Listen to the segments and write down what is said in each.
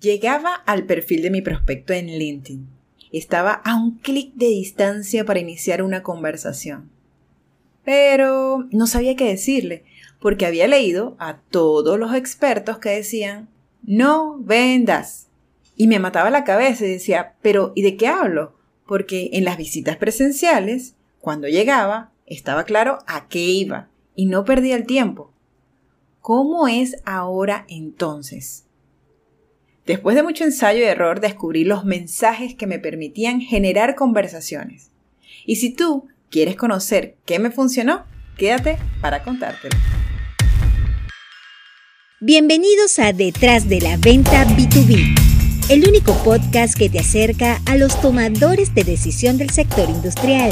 Llegaba al perfil de mi prospecto en LinkedIn. Estaba a un clic de distancia para iniciar una conversación. Pero no sabía qué decirle, porque había leído a todos los expertos que decían, no vendas. Y me mataba la cabeza y decía, pero ¿y de qué hablo? Porque en las visitas presenciales, cuando llegaba, estaba claro a qué iba y no perdía el tiempo. ¿Cómo es ahora entonces? Después de mucho ensayo y error descubrí los mensajes que me permitían generar conversaciones. Y si tú quieres conocer qué me funcionó, quédate para contártelo. Bienvenidos a Detrás de la Venta B2B, el único podcast que te acerca a los tomadores de decisión del sector industrial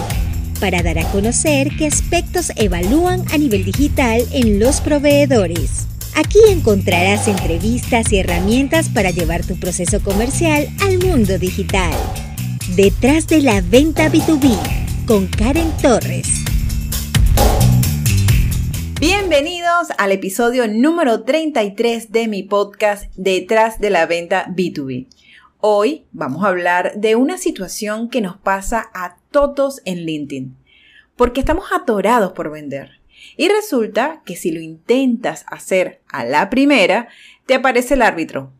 para dar a conocer qué aspectos evalúan a nivel digital en los proveedores. Aquí encontrarás entrevistas y herramientas para llevar tu proceso comercial al mundo digital. Detrás de la venta B2B con Karen Torres. Bienvenidos al episodio número 33 de mi podcast Detrás de la venta B2B. Hoy vamos a hablar de una situación que nos pasa a todos en LinkedIn, porque estamos atorados por vender. Y resulta que si lo intentas hacer a la primera, te aparece el árbitro.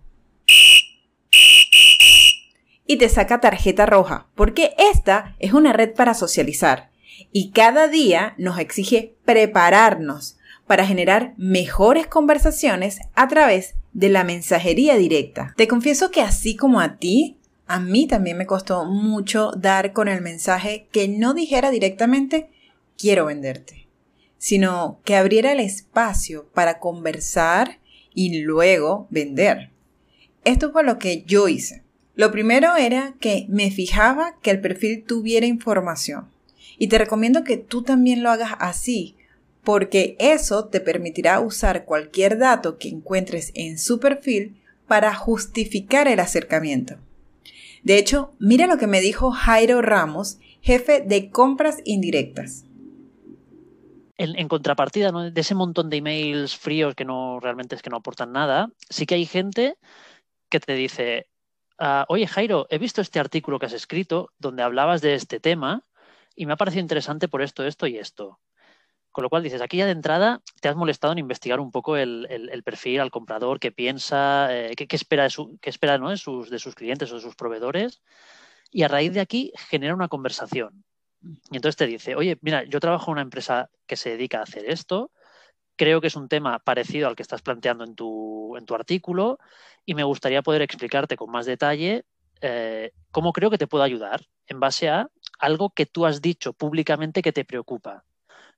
Y te saca tarjeta roja, porque esta es una red para socializar. Y cada día nos exige prepararnos para generar mejores conversaciones a través de la mensajería directa. Te confieso que así como a ti, a mí también me costó mucho dar con el mensaje que no dijera directamente quiero venderte sino que abriera el espacio para conversar y luego vender. Esto fue lo que yo hice. Lo primero era que me fijaba que el perfil tuviera información. Y te recomiendo que tú también lo hagas así, porque eso te permitirá usar cualquier dato que encuentres en su perfil para justificar el acercamiento. De hecho, mira lo que me dijo Jairo Ramos, jefe de compras indirectas en, contrapartida de ese montón de emails fríos que no realmente es que no aportan nada, sí que hay gente que te dice, ah, oye Jairo, he visto este artículo que has escrito donde hablabas de este tema y me ha parecido interesante por esto, esto y esto. Con lo cual dices, aquí ya de entrada te has molestado en investigar un poco el, perfil al comprador, qué piensa, eh, qué, espera, de, su, qué espera ¿no? de sus clientes o de sus proveedores. Y a raíz de aquí genera una conversación. Y entonces te dice, oye, mira, yo trabajo en una empresa que se dedica a hacer esto, creo que es un tema parecido al que estás planteando en tu, en tu artículo y me gustaría poder explicarte con más detalle eh, cómo creo que te puedo ayudar en base a algo que tú has dicho públicamente que te preocupa.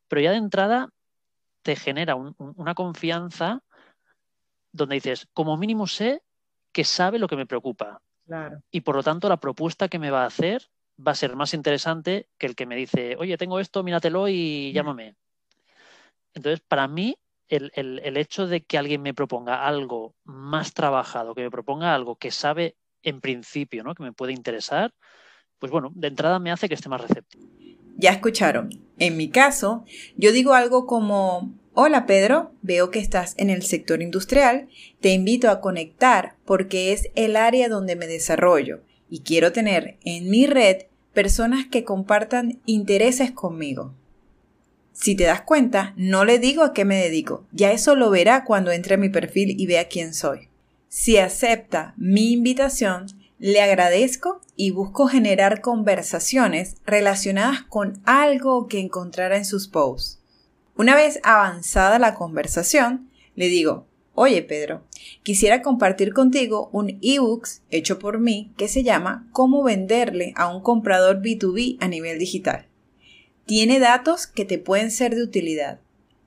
Pero ya de entrada te genera una confianza donde dices, como mínimo sé que sabe lo que me preocupa. Y por lo tanto la propuesta que me va a hacer va a ser más interesante que el que me dice, oye, tengo esto, míratelo y llámame. Entonces, para mí, el, hecho de que alguien me proponga algo más trabajado, que me proponga algo que sabe en principio, ¿no? Que me puede interesar, pues bueno, de entrada me hace que esté más receptivo. Ya escucharon. En mi caso, yo digo algo como, hola Pedro, veo que estás en el sector industrial, te invito a conectar porque es el área donde me desarrollo y quiero tener en mi red personas que compartan intereses conmigo. Si te das cuenta, no le digo a qué me dedico, ya eso lo verá cuando entre a mi perfil y vea quién soy. Si acepta mi invitación, le agradezco y busco generar conversaciones relacionadas con algo que encontrara en sus posts. Una vez avanzada la conversación, le digo, Oye Pedro, quisiera compartir contigo un ebook hecho por mí que se llama Cómo venderle a un comprador B2B a nivel digital. Tiene datos que te pueden ser de utilidad.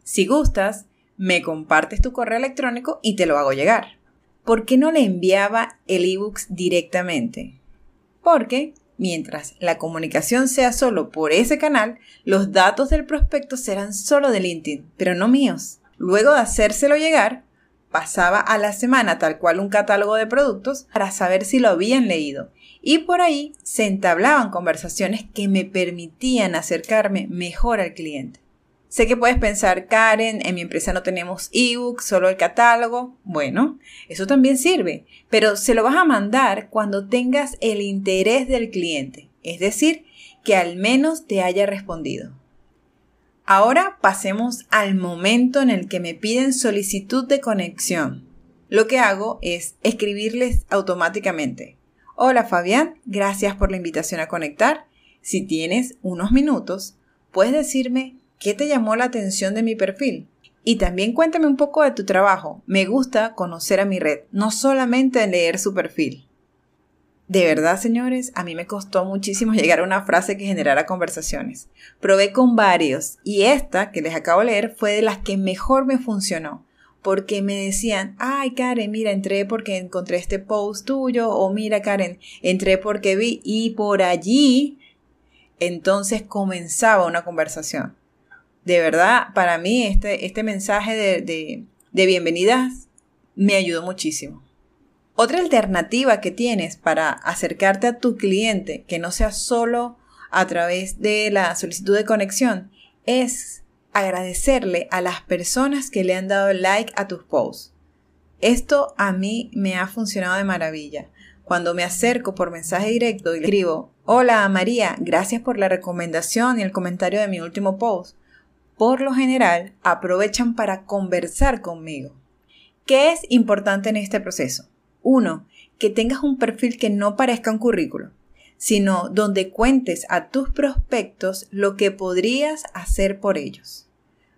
Si gustas, me compartes tu correo electrónico y te lo hago llegar. ¿Por qué no le enviaba el ebook directamente? Porque mientras la comunicación sea solo por ese canal, los datos del prospecto serán solo de LinkedIn, pero no míos. Luego de hacérselo llegar, pasaba a la semana tal cual un catálogo de productos para saber si lo habían leído. Y por ahí se entablaban conversaciones que me permitían acercarme mejor al cliente. Sé que puedes pensar, Karen, en mi empresa no tenemos ebook, solo el catálogo. Bueno, eso también sirve, pero se lo vas a mandar cuando tengas el interés del cliente, es decir, que al menos te haya respondido. Ahora pasemos al momento en el que me piden solicitud de conexión. Lo que hago es escribirles automáticamente. Hola Fabián, gracias por la invitación a conectar. Si tienes unos minutos, puedes decirme ¿Qué te llamó la atención de mi perfil? Y también cuéntame un poco de tu trabajo. Me gusta conocer a mi red, no solamente leer su perfil. De verdad, señores, a mí me costó muchísimo llegar a una frase que generara conversaciones. Probé con varios y esta que les acabo de leer fue de las que mejor me funcionó. Porque me decían, ay Karen, mira, entré porque encontré este post tuyo, o mira Karen, entré porque vi, y por allí, entonces comenzaba una conversación de verdad, para mí este, este mensaje de, de bienvenidas me ayudó muchísimo. Otra alternativa que tienes para acercarte a tu cliente, que no sea solo a través de la solicitud de conexión, es agradecerle a las personas que le han dado like a tus posts. Esto a mí me ha funcionado de maravilla. Cuando me acerco por mensaje directo y le escribo, hola María, gracias por la recomendación y el comentario de mi último post por lo general aprovechan para conversar conmigo. ¿Qué es importante en este proceso? Uno, que tengas un perfil que no parezca un currículo, sino donde cuentes a tus prospectos lo que podrías hacer por ellos.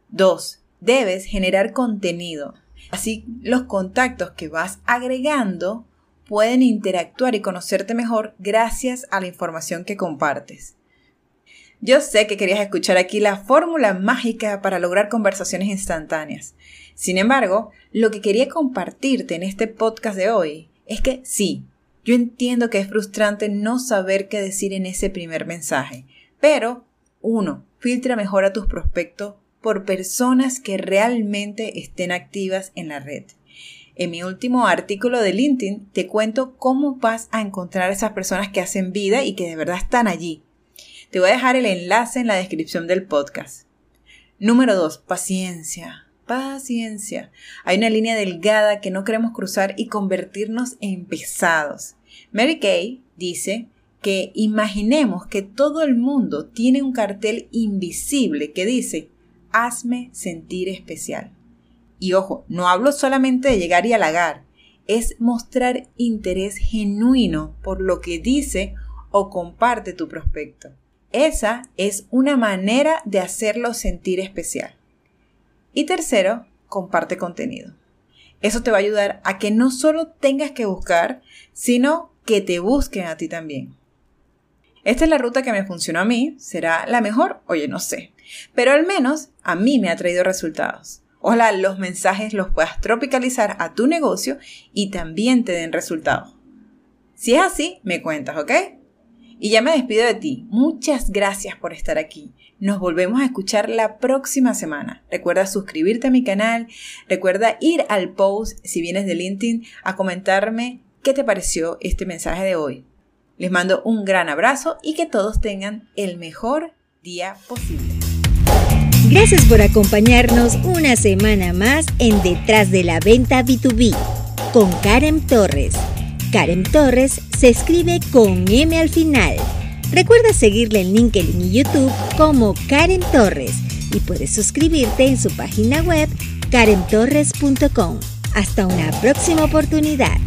Dos, debes generar contenido. Así los contactos que vas agregando pueden interactuar y conocerte mejor gracias a la información que compartes. Yo sé que querías escuchar aquí la fórmula mágica para lograr conversaciones instantáneas. Sin embargo, lo que quería compartirte en este podcast de hoy es que sí, yo entiendo que es frustrante no saber qué decir en ese primer mensaje, pero uno, filtra mejor a tus prospectos por personas que realmente estén activas en la red. En mi último artículo de LinkedIn te cuento cómo vas a encontrar a esas personas que hacen vida y que de verdad están allí, te voy a dejar el enlace en la descripción del podcast. Número 2. Paciencia. Paciencia. Hay una línea delgada que no queremos cruzar y convertirnos en pesados. Mary Kay dice que imaginemos que todo el mundo tiene un cartel invisible que dice, hazme sentir especial. Y ojo, no hablo solamente de llegar y halagar, es mostrar interés genuino por lo que dice o comparte tu prospecto. Esa es una manera de hacerlo sentir especial. Y tercero, comparte contenido. Eso te va a ayudar a que no solo tengas que buscar, sino que te busquen a ti también. Esta es la ruta que me funcionó a mí. ¿Será la mejor? Oye, no sé. Pero al menos a mí me ha traído resultados. Ojalá los mensajes los puedas tropicalizar a tu negocio y también te den resultados. Si es así, me cuentas, ¿ok? Y ya me despido de ti. Muchas gracias por estar aquí. Nos volvemos a escuchar la próxima semana. Recuerda suscribirte a mi canal. Recuerda ir al post si vienes de LinkedIn a comentarme qué te pareció este mensaje de hoy. Les mando un gran abrazo y que todos tengan el mejor día posible. Gracias por acompañarnos una semana más en Detrás de la Venta B2B con Karen Torres. Karen Torres se escribe con M al final. Recuerda seguirle en LinkedIn y YouTube como Karen Torres y puedes suscribirte en su página web karentorres.com. Hasta una próxima oportunidad.